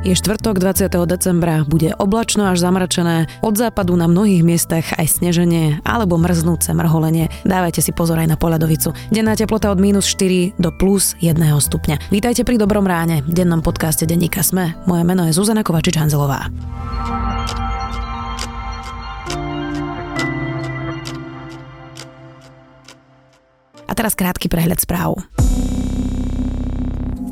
Je štvrtok 20. decembra, bude oblačno až zamračené, od západu na mnohých miestach aj sneženie alebo mrznúce mrholenie. Dávajte si pozor aj na poľadovicu. Denná teplota od minus 4 do plus 1 stupňa. Vítajte pri Dobrom ráne, dennom podcaste Denníka Sme. Moje meno je Zuzana Kovačič-Hanzelová. A teraz krátky prehľad správ.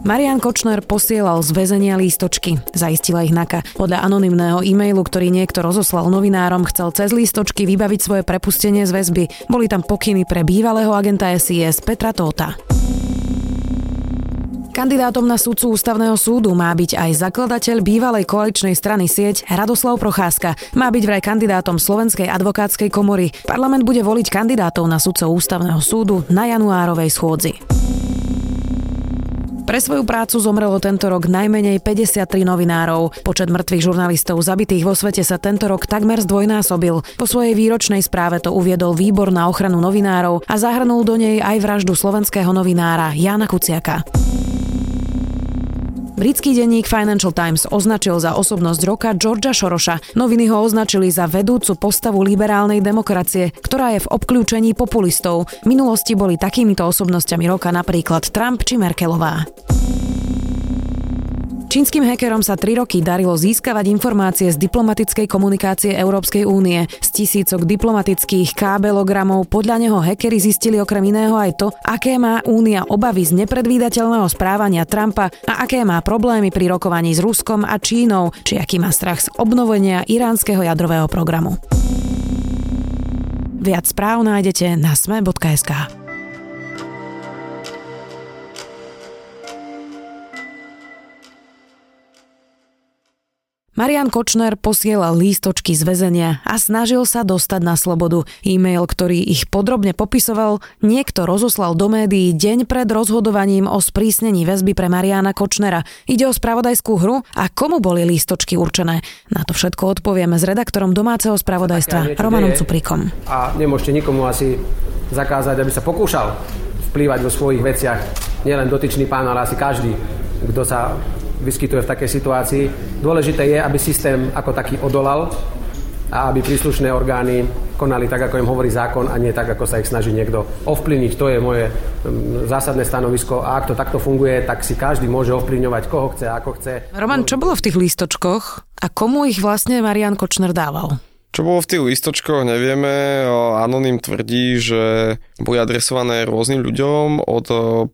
Marian Kočner posielal z väzenia lístočky. Zaistila ich NAKA. Podľa anonymného e-mailu, ktorý niekto rozoslal novinárom, chcel cez lístočky vybaviť svoje prepustenie z väzby. Boli tam pokyny pre bývalého agenta SIS Petra Tóta. Kandidátom na súdcu ústavného súdu má byť aj zakladateľ bývalej koaličnej strany sieť Radoslav Procházka. Má byť vraj kandidátom Slovenskej advokátskej komory. Parlament bude voliť kandidátov na súdcov ústavného súdu na januárovej schôdzi. Pre svoju prácu zomrelo tento rok najmenej 53 novinárov. Počet mŕtvych žurnalistov zabitých vo svete sa tento rok takmer zdvojnásobil. Po svojej výročnej správe to uviedol Výbor na ochranu novinárov a zahrnul do nej aj vraždu slovenského novinára Jana Kuciaka. Britský denník Financial Times označil za osobnosť roka Georgia Soroša. Noviny ho označili za vedúcu postavu liberálnej demokracie, ktorá je v obklúčení populistov. V minulosti boli takýmito osobnosťami roka napríklad Trump či Merkelová. Čínskym hackerom sa tri roky darilo získavať informácie z diplomatickej komunikácie Európskej únie. Z tisícok diplomatických kábelogramov podľa neho hackeri zistili okrem iného aj to, aké má únia obavy z nepredvídateľného správania Trumpa a aké má problémy pri rokovaní s Ruskom a Čínou, či aký má strach z obnovenia iránskeho jadrového programu. Viac správ nájdete na sme.sk. Marian Kočner posielal lístočky z väzenia a snažil sa dostať na slobodu. E-mail, ktorý ich podrobne popisoval, niekto rozoslal do médií deň pred rozhodovaním o sprísnení väzby pre Mariana Kočnera. Ide o spravodajskú hru a komu boli lístočky určené? Na to všetko odpovieme s redaktorom domáceho spravodajstva Romanom Cuprikom. A nemôžete nikomu asi zakázať, aby sa pokúšal vplývať vo svojich veciach. Nielen dotyčný pán, ale asi každý, kto sa vyskytuje v takej situácii. Dôležité je, aby systém ako taký odolal a aby príslušné orgány konali tak, ako im hovorí zákon a nie tak, ako sa ich snaží niekto ovplyvniť. To je moje mm, zásadné stanovisko a ak to takto funguje, tak si každý môže ovplyvňovať, koho chce, ako chce. Roman, čo bolo v tých lístočkoch a komu ich vlastne Marian Kočner dával? Čo bolo v tých listočkoch, nevieme. Anonym tvrdí, že boli adresované rôznym ľuďom, od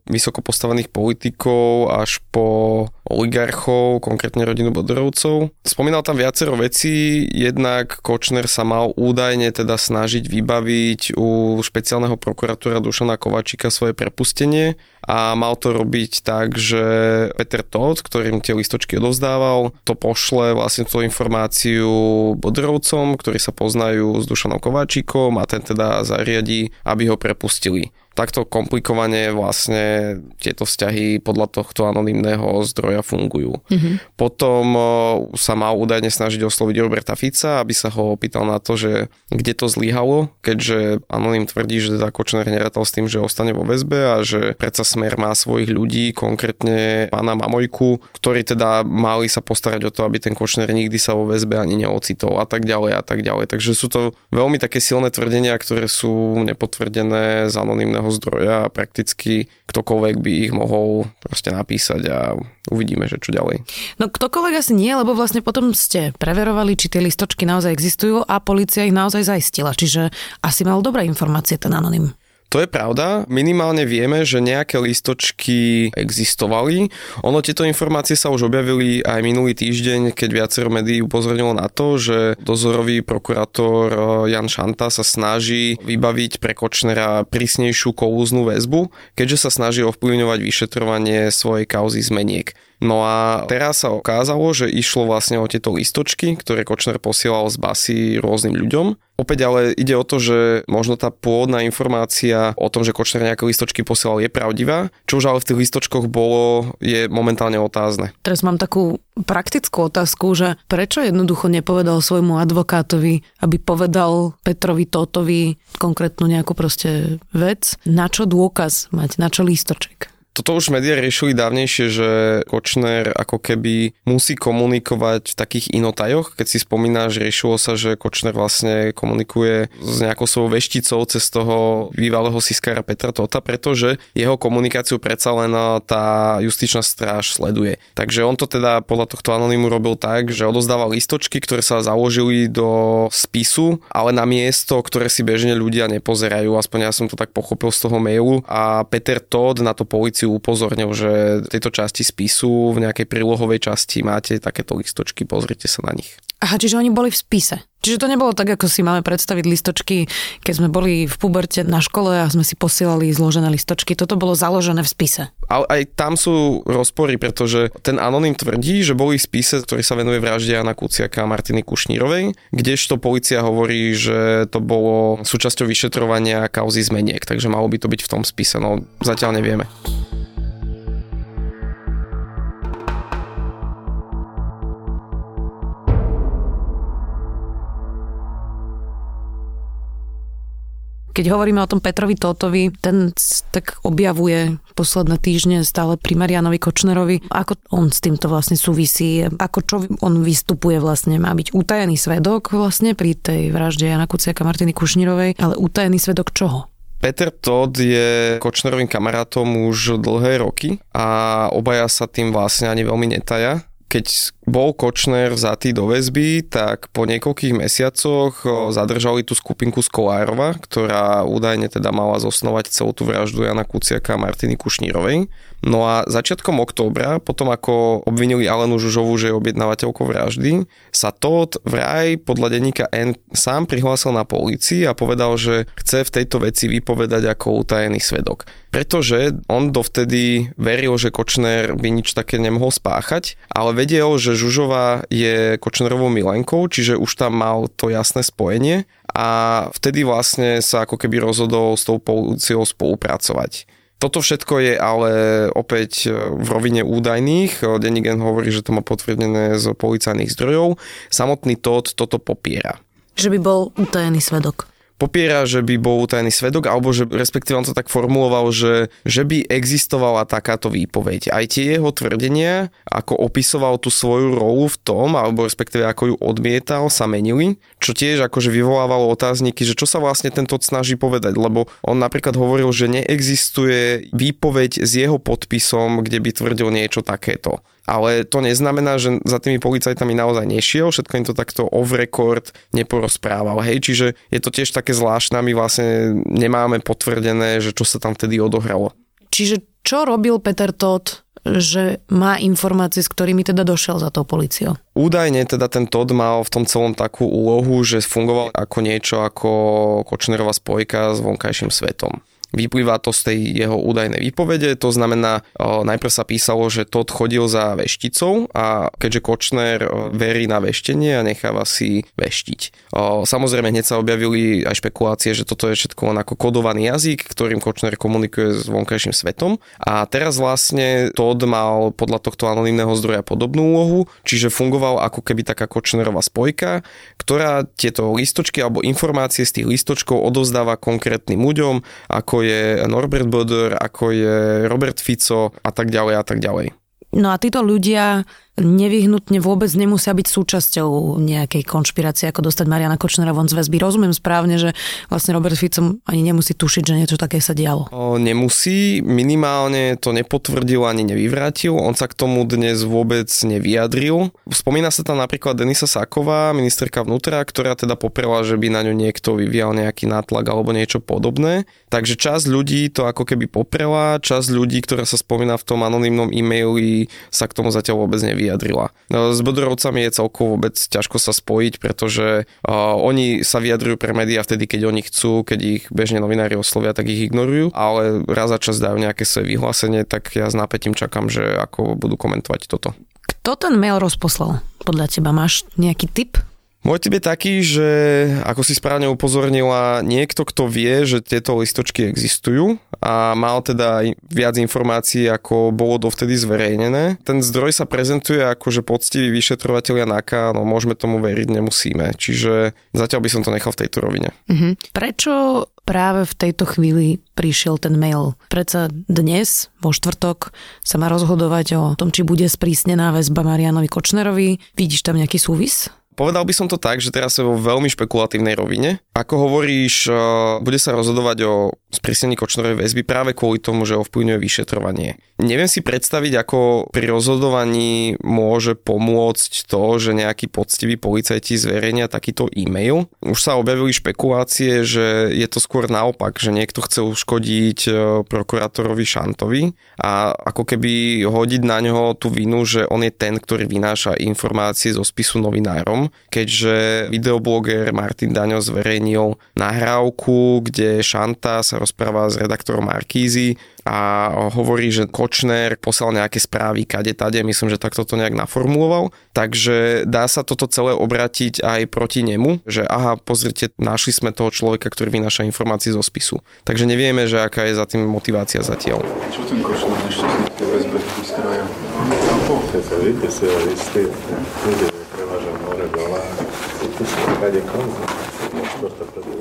vysoko postavených politikov až po oligarchov, konkrétne rodinu Bodorovcov. Spomínal tam viacero vecí, jednak Kočner sa mal údajne teda snažiť vybaviť u špeciálneho prokuratúra Dušana Kovačíka svoje prepustenie a mal to robiť tak, že Peter Todd, ktorým tie listočky odovzdával, to pošle vlastne tú informáciu Bodrovcom, ktorí sa poznajú s Dušanom Kováčikom a ten teda zariadí, aby ho prepustili takto komplikovane vlastne tieto vzťahy podľa tohto anonymného zdroja fungujú. Mm-hmm. Potom sa mal údajne snažiť osloviť Roberta Fica, aby sa ho opýtal na to, že kde to zlyhalo, keďže anonym tvrdí, že teda Kočner nerátal s tým, že ostane vo väzbe a že predsa Smer má svojich ľudí, konkrétne pána Mamojku, ktorí teda mali sa postarať o to, aby ten Kočner nikdy sa vo väzbe ani neocitol a tak ďalej a tak ďalej. Takže sú to veľmi také silné tvrdenia, ktoré sú nepotvrdené z anonymného jedného zdroja a prakticky ktokoľvek by ich mohol proste napísať a uvidíme, že čo ďalej. No ktokoľvek asi nie, lebo vlastne potom ste preverovali, či tie listočky naozaj existujú a policia ich naozaj zaistila, čiže asi mal dobré informácie ten anonym. To je pravda. Minimálne vieme, že nejaké listočky existovali. Ono tieto informácie sa už objavili aj minulý týždeň, keď viacero médií upozornilo na to, že dozorový prokurátor eh, Jan Šanta sa snaží vybaviť pre Kočnera prísnejšiu kolúznu väzbu, keďže sa snaží ovplyvňovať vyšetrovanie svojej kauzy zmeniek. No a teraz sa ukázalo, že išlo vlastne o tieto listočky, ktoré Kočner posielal z basy rôznym ľuďom. Opäť ale ide o to, že možno tá pôvodná informácia o tom, že Kočner nejaké listočky posielal je pravdivá, čo už ale v tých listočkoch bolo, je momentálne otázne. Teraz mám takú praktickú otázku, že prečo jednoducho nepovedal svojmu advokátovi, aby povedal Petrovi Totovi konkrétnu nejakú proste vec, na čo dôkaz mať, na čo lístoček? Toto už médiá riešili dávnejšie, že Kočner ako keby musí komunikovať v takých inotajoch. Keď si spomínaš, riešilo sa, že Kočner vlastne komunikuje s nejakou svojou vešticou cez toho bývalého siskara Petra Tota, pretože jeho komunikáciu predsa len tá justičná stráž sleduje. Takže on to teda podľa tohto anonymu robil tak, že odozdával listočky, ktoré sa založili do spisu, ale na miesto, ktoré si bežne ľudia nepozerajú. Aspoň ja som to tak pochopil z toho mailu. A Peter Todd na to policiu policiu upozornil, že v tejto časti spisu, v nejakej prílohovej časti máte takéto listočky, pozrite sa na nich. Aha, čiže oni boli v spise. Čiže to nebolo tak, ako si máme predstaviť listočky, keď sme boli v puberte na škole a sme si posielali zložené listočky. Toto bolo založené v spise. Ale aj tam sú rozpory, pretože ten anonym tvrdí, že boli v spise, ktorý sa venuje vražde Jana Kuciaka a Martiny Kušnírovej, kdežto policia hovorí, že to bolo súčasťou vyšetrovania kauzy zmeniek, takže malo by to byť v tom spise, no zatiaľ nevieme. Keď hovoríme o tom Petrovi Tótovi, ten tak objavuje posledné týždne stále pri Marianovi Kočnerovi. Ako on s týmto vlastne súvisí? Ako čo on vystupuje vlastne? Má byť utajený svedok vlastne pri tej vražde Jana Kuciaka Martiny Kušnírovej, ale utajený svedok čoho? Peter Todd je Kočnerovým kamarátom už dlhé roky a obaja sa tým vlastne ani veľmi netaja keď bol Kočner vzatý do väzby, tak po niekoľkých mesiacoch zadržali tú skupinku z Kolárova, ktorá údajne teda mala zosnovať celú tú vraždu Jana Kuciaka a Martiny Kušnírovej. No a začiatkom októbra, potom ako obvinili Alenu Žužovu, že je objednávateľkou vraždy, sa Todd vraj podľa denníka N sám prihlásil na polícii a povedal, že chce v tejto veci vypovedať ako utajený svedok. Pretože on dovtedy veril, že Kočner by nič také nemohol spáchať, ale vedel, že Žužová je Kočnerovou milenkou, čiže už tam mal to jasné spojenie a vtedy vlastne sa ako keby rozhodol s tou policiou spolupracovať. Toto všetko je ale opäť v rovine údajných. Denigen hovorí, že to má potvrdené z policajných zdrojov. Samotný Todd toto popiera. Že by bol utajený svedok popiera, že by bol utajený svedok, alebo že respektíve on to tak formuloval, že, že by existovala takáto výpoveď. Aj tie jeho tvrdenia, ako opisoval tú svoju rolu v tom, alebo respektíve ako ju odmietal, sa menili, čo tiež akože vyvolávalo otázniky, že čo sa vlastne tento snaží povedať, lebo on napríklad hovoril, že neexistuje výpoveď s jeho podpisom, kde by tvrdil niečo takéto ale to neznamená, že za tými policajtami naozaj nešiel, všetko im to takto off record neporozprával. Hej, čiže je to tiež také zvláštne, my vlastne nemáme potvrdené, že čo sa tam vtedy odohralo. Čiže čo robil Peter Todd že má informácie, s ktorými teda došiel za tou policiou. Údajne teda ten Todd mal v tom celom takú úlohu, že fungoval ako niečo ako Kočnerová spojka s vonkajším svetom. Vyplýva to z tej jeho údajnej výpovede, to znamená, najprv sa písalo, že Todd chodil za vešticou a keďže Kočner verí na veštenie a necháva si veštiť. Samozrejme, hneď sa objavili aj špekulácie, že toto je všetko len ako kodovaný jazyk, ktorým Kočner komunikuje s vonkajším svetom. A teraz vlastne Todd mal podľa tohto anonimného zdroja podobnú úlohu, čiže fungoval ako keby taká Kočnerová spojka, ktorá tieto listočky alebo informácie z tých listočkov odovzdáva konkrétnym ľuďom, ako je Norbert Boder, ako je Robert Fico a tak ďalej a tak ďalej. No a títo ľudia nevyhnutne vôbec nemusia byť súčasťou nejakej konšpirácie, ako dostať Mariana Kočnera von z väzby. Rozumiem správne, že vlastne Robert Fico ani nemusí tušiť, že niečo také sa dialo. O, nemusí, minimálne to nepotvrdil ani nevyvrátil, on sa k tomu dnes vôbec nevyjadril. Spomína sa tam napríklad Denisa Saková, ministerka vnútra, ktorá teda poprela, že by na ňu niekto vyvíjal nejaký nátlak alebo niečo podobné. Takže časť ľudí to ako keby poprela, časť ľudí, ktorá sa spomína v tom anonymnom e-maili, sa k tomu zatiaľ vôbec nevyjadrila vyjadrila. No, s Bodorovcami je celkovo vôbec ťažko sa spojiť, pretože oni sa vyjadrujú pre médiá vtedy, keď oni chcú, keď ich bežne novinári oslovia, tak ich ignorujú, ale raz za čas dajú nejaké svoje vyhlásenie, tak ja s nápetím čakám, že ako budú komentovať toto. Kto ten mail rozposlal? Podľa teba máš nejaký tip? Môj tip je taký, že ako si správne upozornila, niekto, kto vie, že tieto listočky existujú a mal teda viac informácií, ako bolo dovtedy zverejnené. Ten zdroj sa prezentuje ako, že poctivý vyšetrovateľia NAKA, no môžeme tomu veriť, nemusíme. Čiže zatiaľ by som to nechal v tejto rovine. Uh-huh. Prečo práve v tejto chvíli prišiel ten mail. Predsa dnes, vo štvrtok, sa má rozhodovať o tom, či bude sprísnená väzba Marianovi Kočnerovi. Vidíš tam nejaký súvis? Povedal by som to tak, že teraz je vo veľmi špekulatívnej rovine. Ako hovoríš, eh, bude sa rozhodovať o sprísnení Kočnerovej väzby práve kvôli tomu, že ovplyvňuje vyšetrovanie. Neviem si predstaviť, ako pri rozhodovaní môže pomôcť to, že nejaký poctivý policajti zverejnia takýto e-mail. Už sa objavili špekulácie, že je to skôr naopak, že niekto chce uškodiť eh, prokurátorovi Šantovi a ako keby hodiť na ňo tú vinu, že on je ten, ktorý vynáša informácie zo spisu novinárom keďže videobloger Martin Daňo zverejnil nahrávku, kde Šanta sa rozpráva s redaktorom Markízy a hovorí, že Kočner poslal nejaké správy kade tade, myslím, že takto to nejak naformuloval. Takže dá sa toto celé obratiť aj proti nemu, že aha, pozrite, našli sme toho človeka, ktorý vynáša informácie zo spisu. Takže nevieme, že aká je za tým motivácia zatiaľ. Čo ten Kočner ešte z tej väzbe vyskrája? Sa vidíte, sa istý,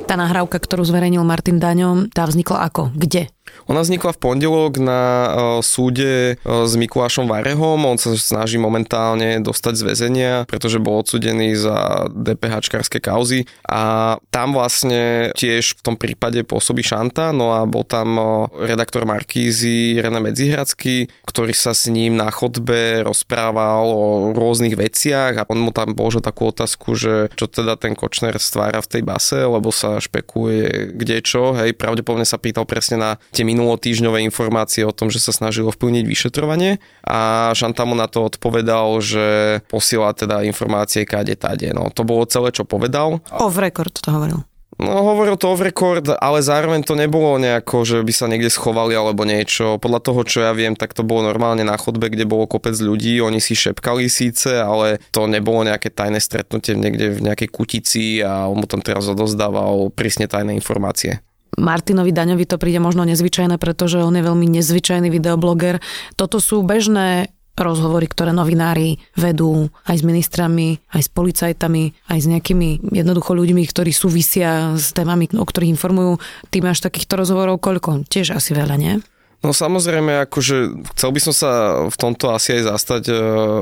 tá nahrávka, ktorú zverejnil Martin Daňom, tá vznikla ako? Kde? Ona vznikla v pondelok na e, súde e, s Mikulášom Varehom. On sa snaží momentálne dostať z väzenia, pretože bol odsudený za DPHčkarské kauzy a tam vlastne tiež v tom prípade pôsobí Šanta, no a bol tam e, redaktor Markízy René Medzihradský, ktorý sa s ním na chodbe rozprával o rôznych veciach a on mu tam položil takú otázku, že čo teda ten Kočner stvára v tej base, lebo sa špekuje kde čo, hej, pravdepodobne sa pýtal presne na tie minulotýžňové informácie o tom, že sa snažilo vplyvniť vyšetrovanie a Šantamu na to odpovedal, že posiela teda informácie kade tade. No, to bolo celé, čo povedal. Off record to hovoril. No hovoril to off record, ale zároveň to nebolo nejako, že by sa niekde schovali alebo niečo. Podľa toho, čo ja viem, tak to bolo normálne na chodbe, kde bolo kopec ľudí, oni si šepkali síce, ale to nebolo nejaké tajné stretnutie niekde v nejakej kutici a on mu tam teraz odozdával prísne tajné informácie. Martinovi Daňovi to príde možno nezvyčajné, pretože on je veľmi nezvyčajný videobloger. Toto sú bežné rozhovory, ktoré novinári vedú aj s ministrami, aj s policajtami, aj s nejakými jednoducho ľuďmi, ktorí súvisia s témami, o ktorých informujú. Ty máš takýchto rozhovorov koľko? Tiež asi veľa, nie? No samozrejme, akože chcel by som sa v tomto asi aj zastať e,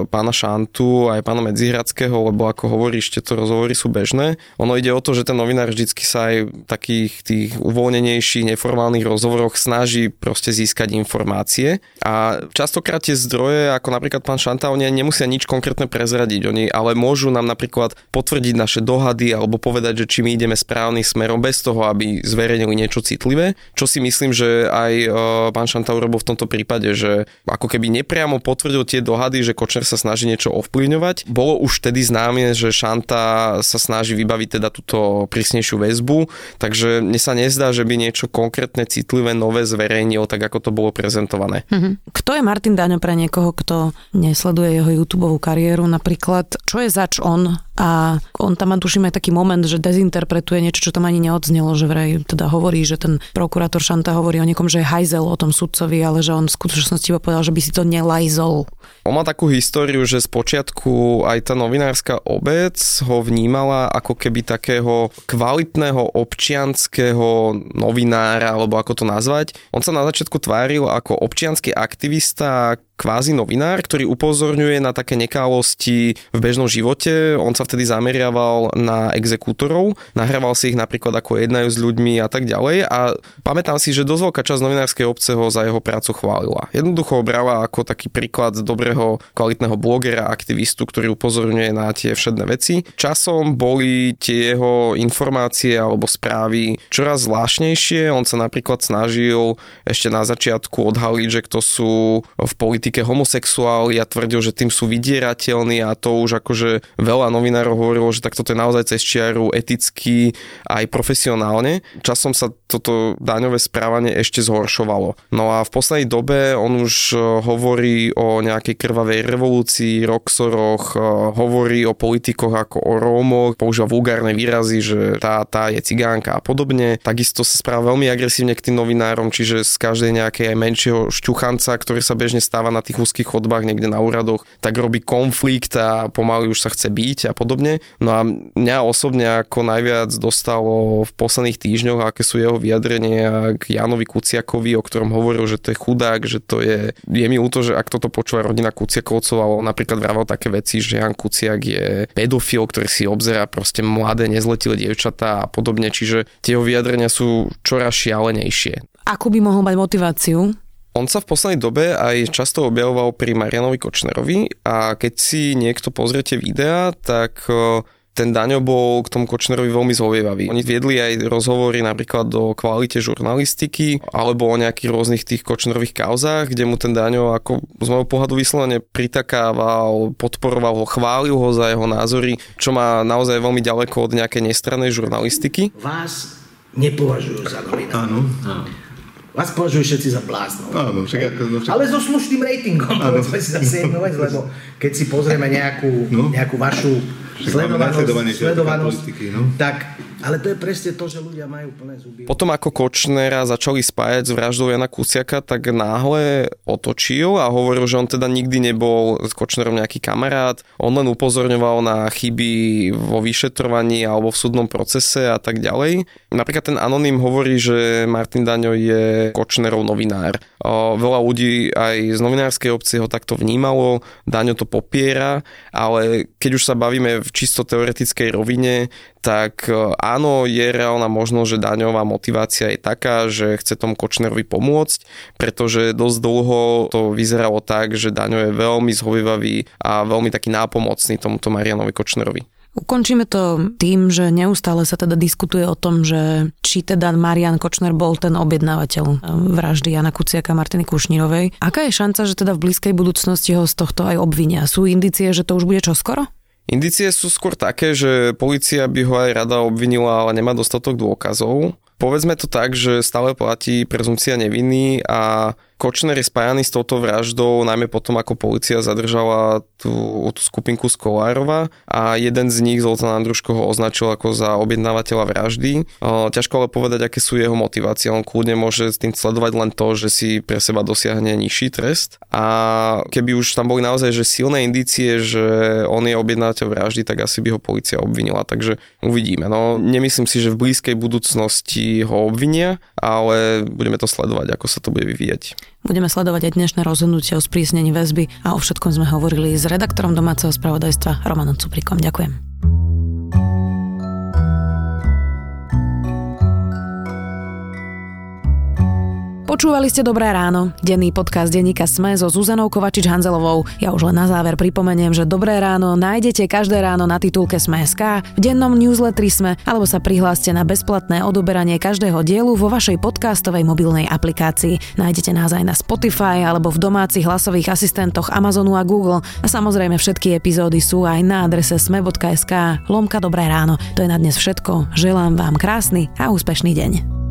pána Šantu, aj pána Medzihradského, lebo ako hovoríš, tieto rozhovory sú bežné. Ono ide o to, že ten novinár vždycky sa aj v takých tých uvoľnenejších, neformálnych rozhovoroch snaží proste získať informácie. A častokrát tie zdroje, ako napríklad pán Šanta, oni nemusia nič konkrétne prezradiť, oni ale môžu nám napríklad potvrdiť naše dohady alebo povedať, že či my ideme správnym smerom bez toho, aby zverejnili niečo citlivé, čo si myslím, že aj e, pán Šanta urobil v tomto prípade, že ako keby nepriamo potvrdil tie dohady, že Kočner sa snaží niečo ovplyvňovať. Bolo už vtedy známe, že Šanta sa snaží vybaviť teda túto prísnejšiu väzbu, takže mne sa nezdá, že by niečo konkrétne citlivé nové zverejnil, tak ako to bolo prezentované. Mhm. Kto je Martin Daňo pre niekoho, kto nesleduje jeho YouTube kariéru napríklad? Čo je zač on a on tam má tuším aj taký moment, že dezinterpretuje niečo, čo tam ani neodznelo, že vraj teda hovorí, že ten prokurátor Šanta hovorí o niekom, že je hajzel o tom sudcovi, ale že on v skutočnosti povedal, že by si to nelajzol. On má takú históriu, že z počiatku aj tá novinárska obec ho vnímala ako keby takého kvalitného občianského novinára, alebo ako to nazvať. On sa na začiatku tváril ako občianský aktivista, kvázi novinár, ktorý upozorňuje na také nekalosti v bežnom živote. On sa vtedy zameriaval na exekútorov, nahrával si ich napríklad ako jednajú s ľuďmi a tak ďalej a pamätám si, že dosť veľká časť novinárskej obce ho za jeho prácu chválila. Jednoducho ho brala ako taký príklad dobrého kvalitného blogera, aktivistu, ktorý upozorňuje na tie všedné veci. Časom boli tie jeho informácie alebo správy čoraz zvláštnejšie. On sa napríklad snažil ešte na začiatku odhaliť, že kto sú v politike politike a tvrdil, že tým sú vydierateľní a to už akože veľa novinárov hovorilo, že takto to je naozaj cez čiaru eticky aj profesionálne. Časom sa toto daňové správanie ešte zhoršovalo. No a v poslednej dobe on už e, hovorí o nejakej krvavej revolúcii, roxoroch, e, hovorí o politikoch ako o Rómoch, používa vulgárne výrazy, že tá, tá je cigánka a podobne. Takisto sa správa veľmi agresívne k tým novinárom, čiže z každej nejakej aj menšieho šťuchanca, ktorý sa bežne stáva na tých úzkých chodbách niekde na úradoch, tak robí konflikt a pomaly už sa chce byť a podobne. No a mňa osobne ako najviac dostalo v posledných týždňoch, aké sú jeho vyjadrenia k Janovi Kuciakovi, o ktorom hovoril, že to je chudák, že to je... Je mi úto, že ak toto počúva rodina Kuciakovcov, ale on napríklad vravel také veci, že Jan Kuciak je pedofil, ktorý si obzerá proste mladé, nezletilé dievčatá a podobne, čiže tie jeho vyjadrenia sú čoraz šialenejšie. Akú by mohol mať motiváciu? On sa v poslednej dobe aj často objavoval pri Marianovi Kočnerovi a keď si niekto pozriete videa, tak ten Daňo bol k tomu Kočnerovi veľmi zhovievavý. Oni viedli aj rozhovory napríklad o kvalite žurnalistiky alebo o nejakých rôznych tých Kočnerových kauzách, kde mu ten Daňo ako z môjho pohľadu vyslovene pritakával, podporoval ho, chválil ho za jeho názory, čo má naozaj veľmi ďaleko od nejakej nestrannej žurnalistiky. Vás nepovažujú za novinára. Áno. Vás považujú všetci za bláznov. Áno, však ako, no však... Ale so slušným ratingom, povedzme si zase jednu vec, lebo keď si pozrieme nejakú, no? nejakú vašu sledovanosť, sledovanosť politiky, no? tak ale to je presne to, že ľudia majú plné zuby. Potom ako Kočnera začali spájať s vraždou Jana Kuciaka, tak náhle otočil a hovoril, že on teda nikdy nebol s Kočnerom nejaký kamarát. On len upozorňoval na chyby vo vyšetrovaní alebo v súdnom procese a tak ďalej. Napríklad ten anonym hovorí, že Martin Daňo je Kočnerov novinár. Veľa ľudí aj z novinárskej obci ho takto vnímalo, Daňo to popiera, ale keď už sa bavíme v čisto teoretickej rovine, tak e, áno, je reálna možnosť, že daňová motivácia je taká, že chce tomu Kočnerovi pomôcť, pretože dosť dlho to vyzeralo tak, že daňo je veľmi zhovivavý a veľmi taký nápomocný tomuto Marianovi Kočnerovi. Ukončíme to tým, že neustále sa teda diskutuje o tom, že či teda Marian Kočner bol ten objednávateľ e, vraždy Jana Kuciaka Martiny Kušnírovej. Aká je šanca, že teda v blízkej budúcnosti ho z tohto aj obvinia? Sú indicie, že to už bude čoskoro? Indície sú skôr také, že policia by ho aj rada obvinila, ale nemá dostatok dôkazov. Povedzme to tak, že stále platí prezumcia neviny a Kočner je spájaný s touto vraždou, najmä potom ako policia zadržala tú, tú skupinku z a jeden z nich, Zoltán Andruško, ho označil ako za objednávateľa vraždy. Ťažko ale povedať, aké sú jeho motivácie. On kľudne môže s tým sledovať len to, že si pre seba dosiahne nižší trest. A keby už tam boli naozaj že silné indície, že on je objednávateľ vraždy, tak asi by ho policia obvinila. Takže uvidíme. No, nemyslím si, že v blízkej budúcnosti ho obvinia, ale budeme to sledovať, ako sa to bude vyvíjať. Budeme sledovať aj dnešné rozhodnutie o sprísnení väzby a o všetkom sme hovorili s redaktorom domáceho spravodajstva Romanom Cuprikom. Ďakujem. Počúvali ste Dobré ráno, denný podcast denníka Sme so Zuzanou Kovačič-Hanzelovou. Ja už len na záver pripomeniem, že Dobré ráno nájdete každé ráno na titulke Sme.sk, v dennom newsletteri Sme, alebo sa prihláste na bezplatné odoberanie každého dielu vo vašej podcastovej mobilnej aplikácii. Nájdete nás aj na Spotify alebo v domácich hlasových asistentoch Amazonu a Google. A samozrejme všetky epizódy sú aj na adrese sme.sk lomka Dobré ráno. To je na dnes všetko. Želám vám krásny a úspešný deň.